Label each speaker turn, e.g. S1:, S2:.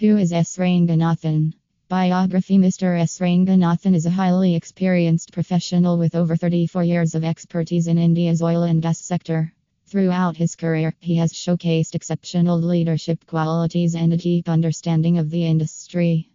S1: Who is S. Ranganathan? Biography Mr. S. Ranganathan is a highly experienced professional with over 34 years of expertise in India's oil and gas sector. Throughout his career, he has showcased exceptional leadership qualities and a deep understanding of the industry.